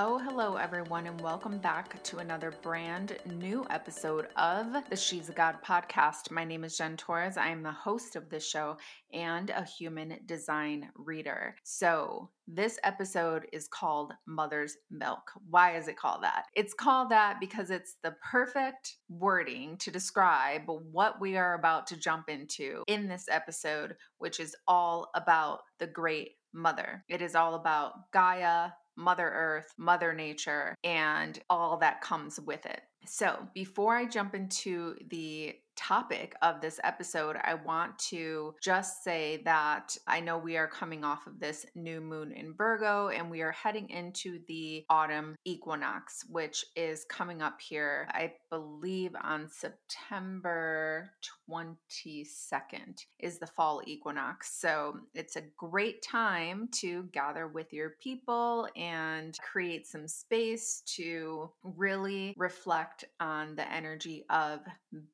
Oh, hello, everyone, and welcome back to another brand new episode of the She's a God podcast. My name is Jen Torres. I am the host of this show and a human design reader. So, this episode is called Mother's Milk. Why is it called that? It's called that because it's the perfect wording to describe what we are about to jump into in this episode, which is all about the great mother. It is all about Gaia, Mother Earth, Mother Nature, and all that comes with it. So, before I jump into the topic of this episode, I want to just say that I know we are coming off of this new moon in Virgo and we are heading into the autumn equinox, which is coming up here, I believe, on September 22nd is the fall equinox. So it's a great time to gather with your people and create some space to really reflect on the energy of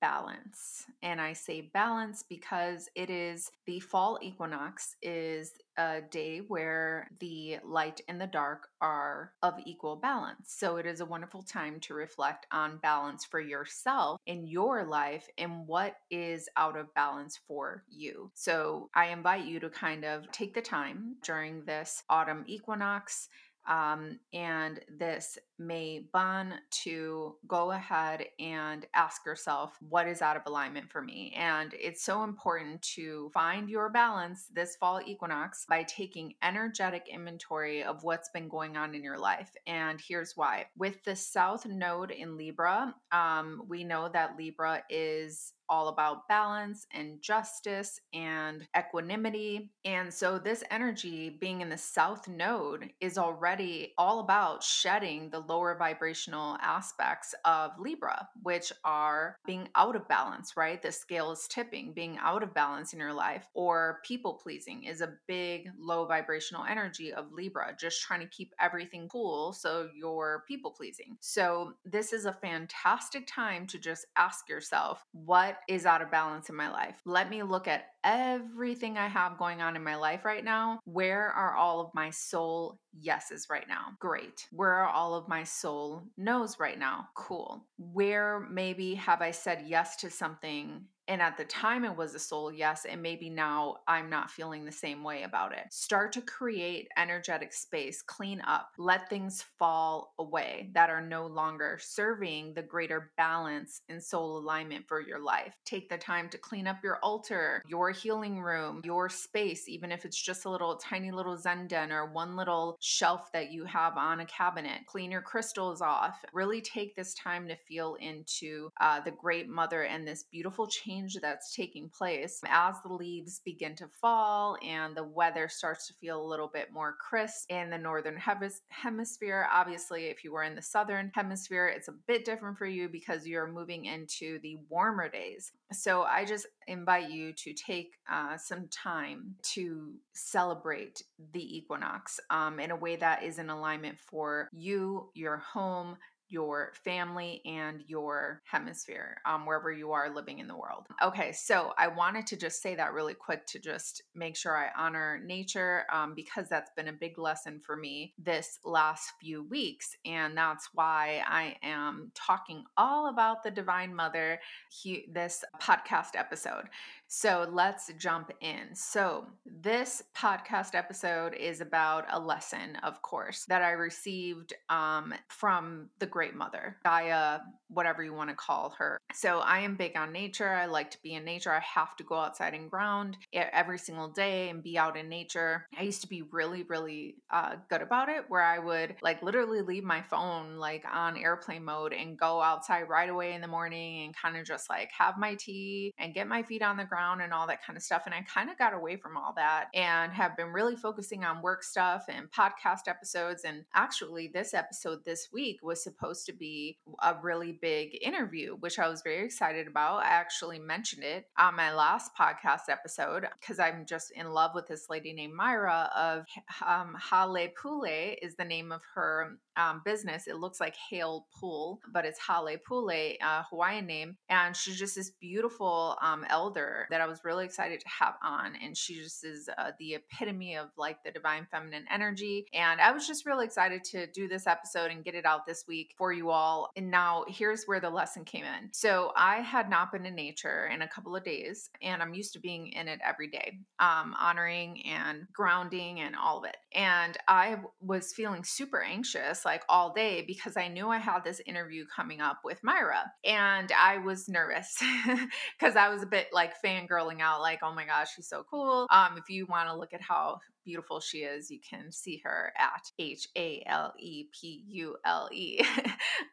balance balance. And I say balance because it is the fall equinox is a day where the light and the dark are of equal balance. So it is a wonderful time to reflect on balance for yourself in your life and what is out of balance for you. So I invite you to kind of take the time during this autumn equinox um, and this Mabon to go ahead and ask yourself, what is out of alignment for me? And it's so important to find your balance this fall equinox by taking energetic inventory of what's been going on in your life. And here's why with the South Node in Libra, um, we know that Libra is all about balance and justice and equanimity. And so, this energy being in the South Node is already all about shedding the lower vibrational aspects of Libra, which are being out of balance, right? The scale is tipping, being out of balance in your life, or people pleasing is a big low vibrational energy of Libra, just trying to keep everything cool so you're people pleasing. So, this is a fantastic time to just ask yourself, what is out of balance in my life? Let me look at everything I have going on in my life right now. Where are all of my soul yeses right now? Great. Where are all of my soul no's right now? Cool. Where maybe have I said yes to something and at the time it was a soul yes and maybe now i'm not feeling the same way about it. Start to create energetic space clean up let things fall away that are no longer serving the greater balance and soul alignment for your life. Take the time to clean up your altar your healing room your space even if it's just a little tiny little zen den or one little shelf that you have on a cabinet. Clean your crystals off. Really take this time to feel into uh, the great mother and this beautiful change change that's taking place as the leaves begin to fall and the weather starts to feel a little bit more crisp in the northern hemisphere. Obviously, if you were in the southern hemisphere, it's a bit different for you because you're moving into the warmer days. So I just invite you to take uh, some time to celebrate the equinox um, in a way that is in alignment for you, your home, your family and your hemisphere, um, wherever you are living in the world. Okay, so I wanted to just say that really quick to just make sure I honor nature um, because that's been a big lesson for me this last few weeks. And that's why I am talking all about the Divine Mother he, this podcast episode. So let's jump in. So, this podcast episode is about a lesson, of course, that I received um, from the Great Mother, Gaia, whatever you want to call her. So, I am big on nature. I like to be in nature. I have to go outside and ground every single day and be out in nature. I used to be really, really uh, good about it, where I would like literally leave my phone like on airplane mode and go outside right away in the morning and kind of just like have my tea and get my feet on the ground around and all that kind of stuff. And I kind of got away from all that and have been really focusing on work stuff and podcast episodes. And actually, this episode this week was supposed to be a really big interview, which I was very excited about. I actually mentioned it on my last podcast episode because I'm just in love with this lady named Myra of um, Hale Pule is the name of her um, business. It looks like Hale Pool, but it's Hale Pule, uh, Hawaiian name. And she's just this beautiful um, elder that I was really excited to have on. And she just is uh, the epitome of like the divine feminine energy. And I was just really excited to do this episode and get it out this week for you all. And now here's where the lesson came in. So I had not been in nature in a couple of days, and I'm used to being in it every day, um, honoring and grounding and all of it. And I was feeling super anxious like all day because I knew I had this interview coming up with Myra. And I was nervous because I was a bit like fangirling out like, oh my gosh, she's so cool. Um, if you want to look at how beautiful she is, you can see her at H A L E P U L E.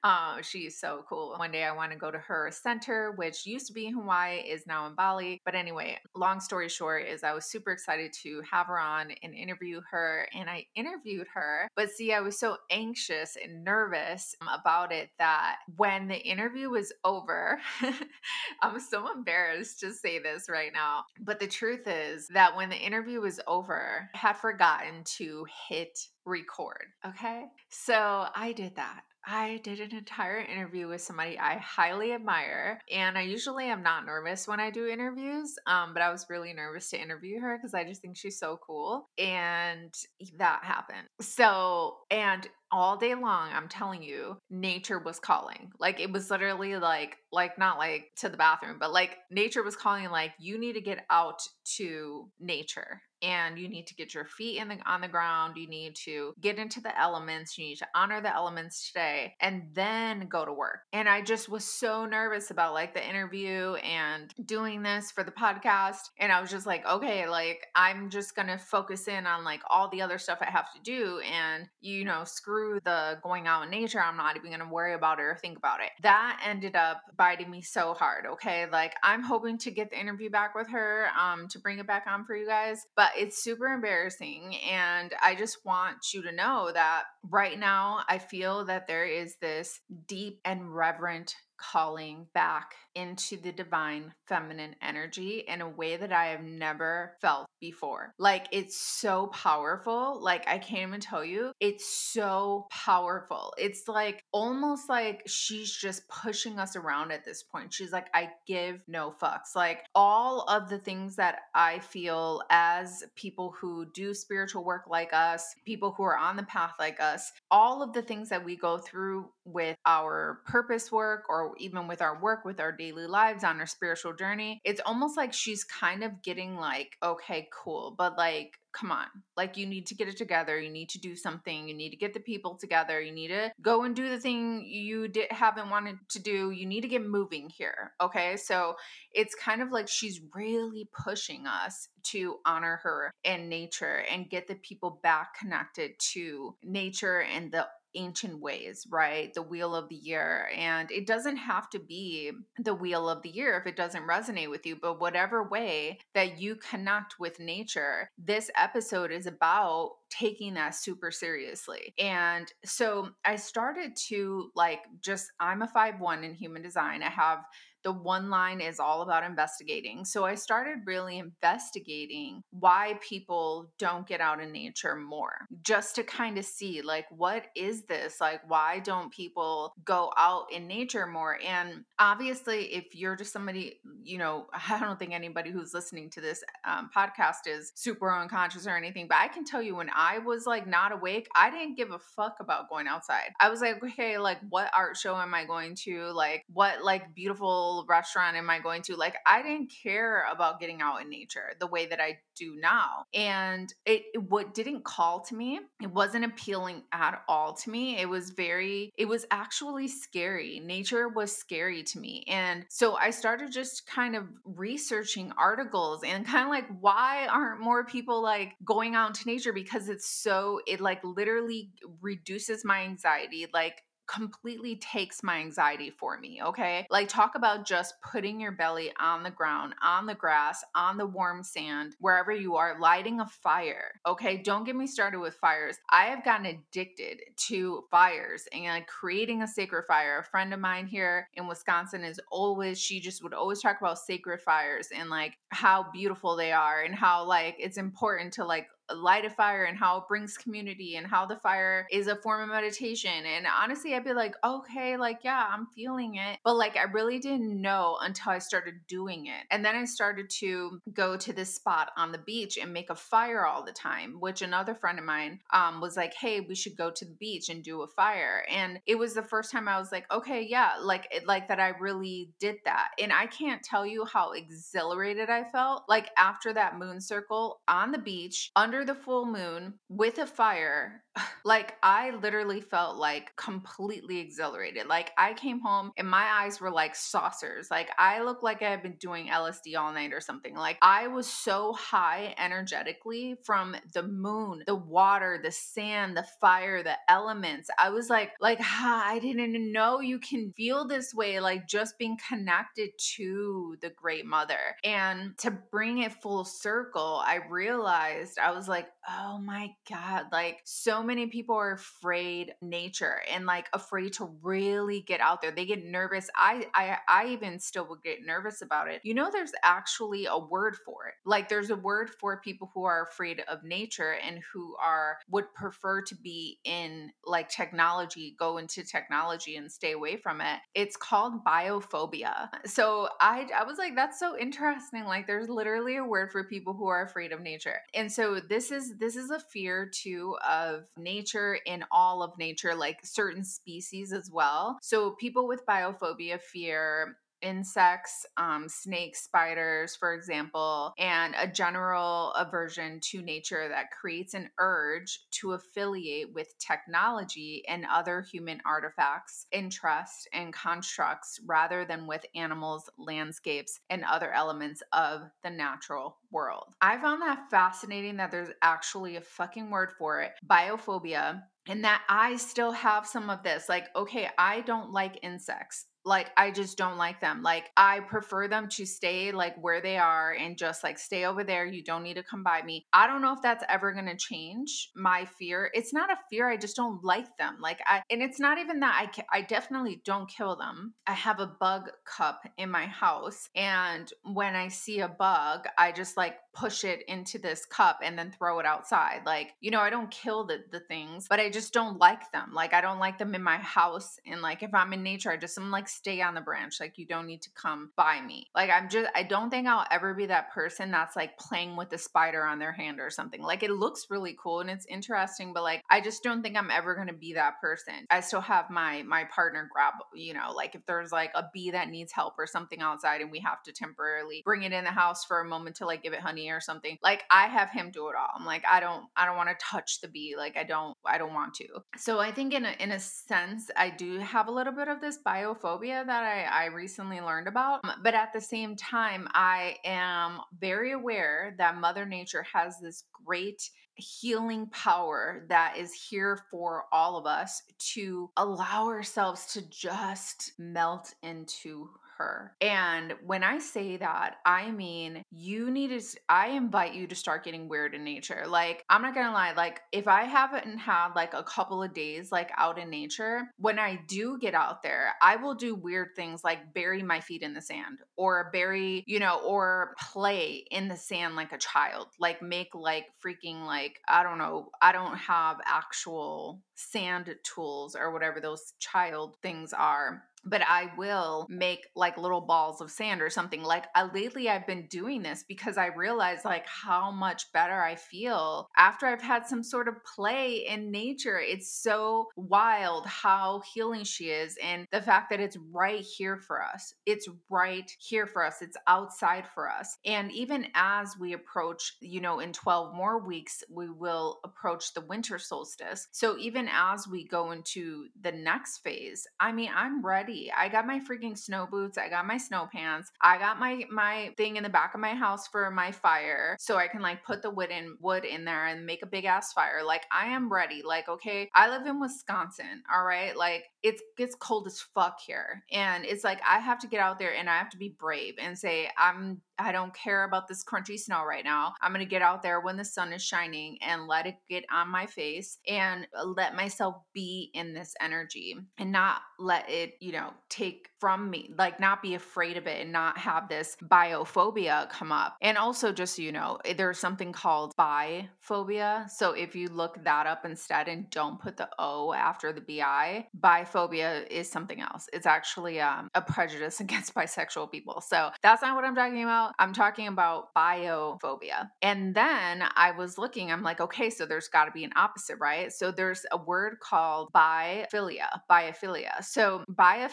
Um, she's so cool. One day I want to go to her center, which used to be in Hawaii, is now in Bali. But anyway, long story short, is I was super excited to have her on and interview her. And I interviewed her. But see, I was so anxious and nervous about it that when the interview was over, I'm so embarrassed to say this right now. But the truth is that when the interview was over, I had forgotten to hit record. Okay. So I did that. I did an entire interview with somebody I highly admire. And I usually am not nervous when I do interviews, um, but I was really nervous to interview her because I just think she's so cool. And that happened. So, and all day long i'm telling you nature was calling. Like it was literally like like not like to the bathroom but like nature was calling like you need to get out to nature and you need to get your feet in the on the ground you need to get into the elements you need to honor the elements today and then go to work. And i just was so nervous about like the interview and doing this for the podcast and i was just like okay like i'm just gonna focus in on like all the other stuff i have to do and you know screw the going out in nature i'm not even gonna worry about it or think about it. That ended up biting me so hard okay? Like i'm hoping to get the interview back with her um to bring it back on for you guys but it's super embarrassing. And I just want you to know that right now, I feel that there is this deep and reverent calling back into the divine feminine energy in a way that I have never felt before. Like it's so powerful. Like I can't even tell you. It's so powerful. It's like almost like she's just pushing us around at this point. She's like, I give no fucks. Like all of the things that I feel as people who do spiritual work like us, people who are on the path like us, all of the things that we go through with our purpose work or even with our work, with our daily lives on our spiritual journey, it's almost like she's kind of getting like, okay, cool, but like, come on, like you need to get it together. You need to do something. You need to get the people together. You need to go and do the thing you haven't wanted to do. You need to get moving here. Okay. So it's kind of like she's really pushing us to honor her and nature and get the people back connected to nature and the ancient ways, right? The wheel of the year. And it doesn't have to be the wheel of the year if it doesn't resonate with you, but whatever way that you connect with nature, this episode is about taking that super seriously. And so I started to like just, I'm a 5 1 in human design. I have the one line is all about investigating. So I started really investigating why people don't get out in nature more, just to kind of see like, what is this? Like, why don't people go out in nature more? And obviously, if you're just somebody, you know, I don't think anybody who's listening to this um, podcast is super unconscious or anything, but I can tell you when I was like not awake, I didn't give a fuck about going outside. I was like, okay, like, what art show am I going to? Like, what like beautiful restaurant am I going to? Like, I didn't care about getting out in nature the way that I do now. And it, it what didn't call to me, it wasn't appealing at all to me. It was very, it was actually scary. Nature was scary to me. And so I started just kind of researching articles and kind of like, why aren't more people like going out into nature? Because it's so, it like literally reduces my anxiety. Like completely takes my anxiety for me. Okay. Like, talk about just putting your belly on the ground, on the grass, on the warm sand, wherever you are, lighting a fire. Okay. Don't get me started with fires. I have gotten addicted to fires and creating a sacred fire. A friend of mine here in Wisconsin is always, she just would always talk about sacred fires and like how beautiful they are and how like it's important to like light a fire and how it brings community and how the fire is a form of meditation. And honestly, I'd be like, okay, like, yeah, I'm feeling it. But like, I really didn't know until I started doing it. And then I started to go to this spot on the beach and make a fire all the time, which another friend of mine um, was like, hey, we should go to the beach and do a fire. And it was the first time I was like, okay, yeah, like, it, like that I really did that. And I can't tell you how exhilarated I felt. Like after that moon circle on the beach under under the full moon with a fire like I literally felt like completely exhilarated. Like I came home and my eyes were like saucers. Like I looked like I had been doing LSD all night or something. Like I was so high energetically from the moon, the water, the sand, the fire, the elements. I was like, like, ha, I didn't know you can feel this way, like just being connected to the great mother. And to bring it full circle, I realized I was like, oh my God, like so many people are afraid nature and like afraid to really get out there. They get nervous. I I I even still would get nervous about it. You know there's actually a word for it. Like there's a word for people who are afraid of nature and who are would prefer to be in like technology, go into technology and stay away from it. It's called biophobia. So I I was like that's so interesting. Like there's literally a word for people who are afraid of nature. And so this is this is a fear too of nature in all of nature, like certain species as well. So people with biophobia fear insects, um, snakes, spiders, for example, and a general aversion to nature that creates an urge to affiliate with technology and other human artifacts, interests, and constructs rather than with animals, landscapes, and other elements of the natural world. I found that fascinating that there's actually a fucking word for it biophobia and that I still have some of this. Like, okay, I don't like insects like i just don't like them like i prefer them to stay like where they are and just like stay over there you don't need to come by me. I don't know if that's ever going to change my fear it's not a fear i just don't like them like i and it's not even that i i definitely don't kill them i have a bug cup in my house and when i see a bug i just like push it into this cup and then throw it outside like you know i don't kill the, the things but i just don't like them like i don't like them in my house and like if i'm in nature i just am like stay on the branch. Like you don't need to come by me. Like I'm just I don't think I'll ever be that person that's like playing with the spider on their hand or something. Like it looks really cool and it's interesting, but like I just don't think I'm ever going to be that person. I still have my my partner grab, you know, like if there's like a bee that needs help or something outside and we have to temporarily bring it in the house for a moment to like give it honey or something. Like I have him do it all. I'm like I don't I don't want to touch the bee. Like I don't I don't want to. So I think in a in a sense I do have a little bit of this biophobia phobia that I, I recently learned about. Um, but at the same time, I am very aware that Mother Nature has this great healing power that is here for all of us to allow ourselves to just melt into her. And when I say that, I mean, you need to, I invite you to start getting weird in nature. Like, I'm not gonna lie, like, if I haven't had like a couple of days like out in nature, when I do get out there, I will do weird things like bury my feet in the sand or bury, you know, or play in the sand like a child, like make like freaking like, I don't know, I don't have actual sand tools or whatever those child things are but I will make like little balls of sand or something. Like uh, lately, I've been doing this because I realize like how much better I feel after I've had some sort of play in nature. It's so wild how healing she is, and the fact that it's right here for us. It's right here for us. It's outside for us. And even as we approach, you know, in 12 more weeks, we will approach the winter solstice. So even as we go into the next phase, I mean, I'm ready ready. I got my freaking snow boots. I got my snow pants. I got my my thing in the back of my house for my fire so I can like put the wood in wood in there and make a big ass fire. Like I am ready. Like okay, I live in Wisconsin, all right? Like it gets cold as fuck here. And it's like I have to get out there and I have to be brave and say I'm I don't care about this crunchy snow right now. I'm going to get out there when the sun is shining and let it get on my face and let myself be in this energy and not let it, you know, take from me, like not be afraid of it and not have this biophobia come up. And also, just so you know, eh, there's something called biphobia. So if you look that up instead and don't put the O after the BI, biphobia is something else. It's actually um, a prejudice against bisexual people. So that's not what I'm talking about. I'm talking about biophobia. And then I was looking, I'm like, okay, so there's got to be an opposite, right? So there's a word called biophilia, biophilia. So biophilia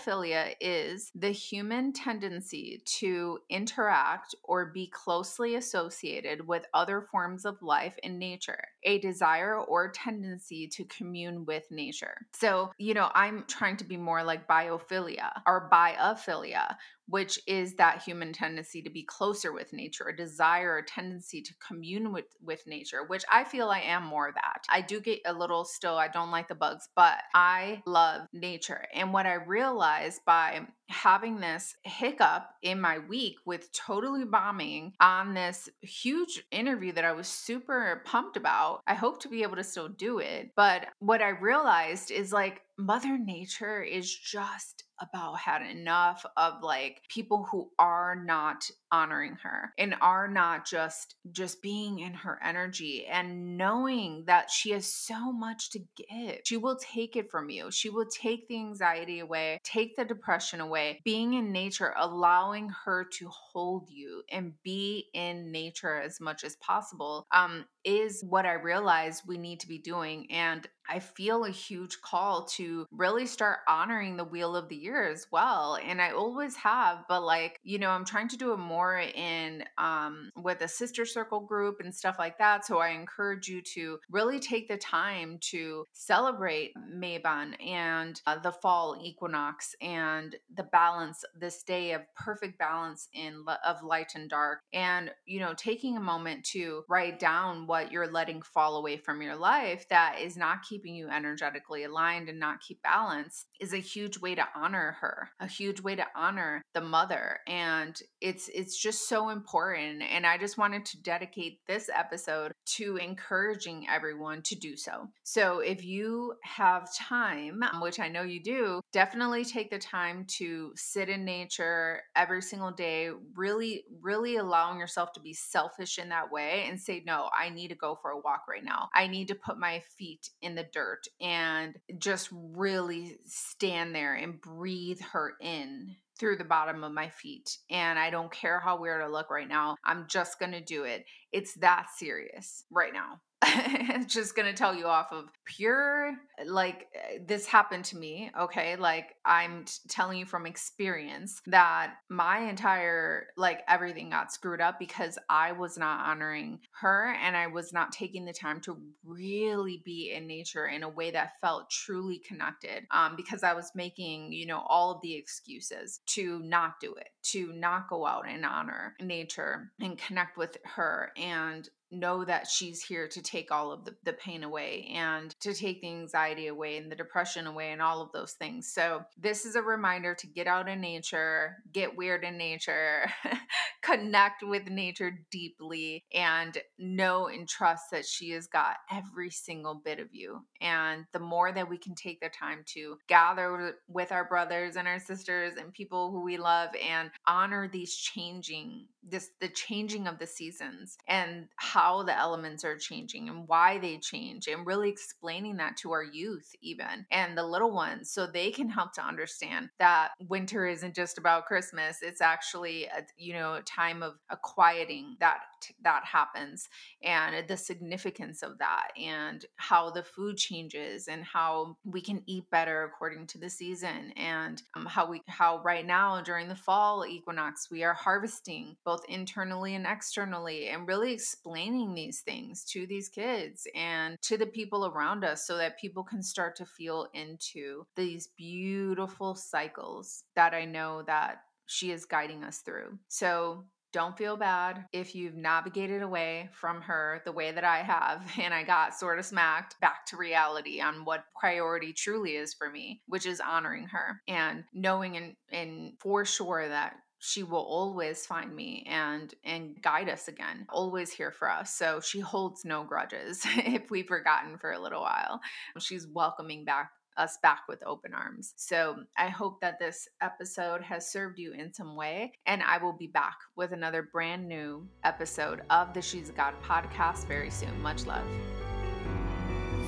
is the human tendency to interact or be closely associated with other forms of life in nature, a desire or tendency to commune with nature. So, you know, I'm trying to be more like biophilia or biophilia, which is that human tendency to be closer with nature, a desire, a tendency to commune with, with nature, which I feel I am more of that. I do get a little still, I don't like the bugs, but I love nature. And what I realized by having this hiccup in my week with totally bombing on this huge interview that I was super pumped about, I hope to be able to still do it. But what I realized is like, Mother Nature is just about had enough of like people who are not honoring her and are not just just being in her energy and knowing that she has so much to give. She will take it from you. She will take the anxiety away take the depression away. Being in nature allowing her to hold you and be in nature as much as possible um is what i realize we need to be doing and I feel a huge call to really start honoring the wheel of the year as well. And I always have, but like, you know, I'm trying to do it more in um with a sister circle group and stuff like that. So I encourage you to really take the time to celebrate Mabon and uh, the fall equinox and the balance, this day of perfect balance in of light and dark. And, you know, taking a moment to write down what you're letting fall away from your life that is not keeping keeping you energetically aligned and not keep balance is a huge way to honor her a huge way to honor the mother and it's it's just so important and i just wanted to dedicate this episode to encouraging everyone to do so. So if you have time which i know you do definitely take the time to sit in nature every single day really really allowing yourself to be selfish in that way and say no i need to go for a walk right now. I need to put my feet in the dirt and just really stand there and breathe her in through the bottom of my feet. And I don't care how weird I look right now. I'm just going to do it. It's that serious right now. just gonna tell you off of pure like eh, this happened to me okay? Like i'm t- telling you from experience that my entire like everything got screwed up because i was not honoring her and i was not taking the time to really be in nature in a way that felt truly connected um because i was making you know all of the excuses to not do it to not go out and honor nature and connect with her and know that she's here to take all of the, the pain away and to take the anxiety away and the depression away and all of those things. So, this is a reminder to get out in nature, get weird in nature, connect with nature deeply, and know and trust that she has got every single bit of you. And the more that we can take the time to gather with our brothers and our sisters and people who we love and honor these changing this the changing of the seasons and how the elements are changing and why they change and really explaining that to our youth even and the little ones so they can help to understand that winter isn't just about christmas. It's actually a you know time of a quieting that that happens and the significance of that and how the food changes and how we can eat better according to the season and um, how we how right now during the fall equinox we are harvesting both internally and externally and really explaining these things to these kids and to the people around us so that people can start to feel into these beautiful cycles that I know that she is guiding us through. So don't feel bad if you've navigated away from her the way that I have and I got sort of smacked back to reality on what priority truly is for me, which is honoring her and knowing and, and for sure that she will always find me and and guide us again always here for us so she holds no grudges if we've forgotten for a little while she's welcoming back us back with open arms. So I hope that this episode has served you in some way, and I will be back with another brand new episode of the She's a God podcast very soon. Much love.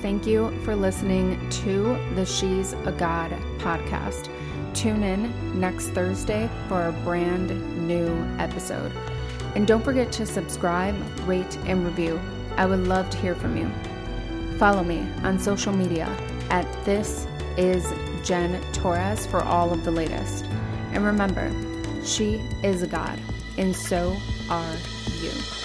Thank you for listening to the She's a God podcast. Tune in next Thursday for a brand new episode. And don't forget to subscribe, rate, and review. I would love to hear from you. Follow me on social media at This is Jen Torres for all of the latest. And remember, she is a God, and so are you.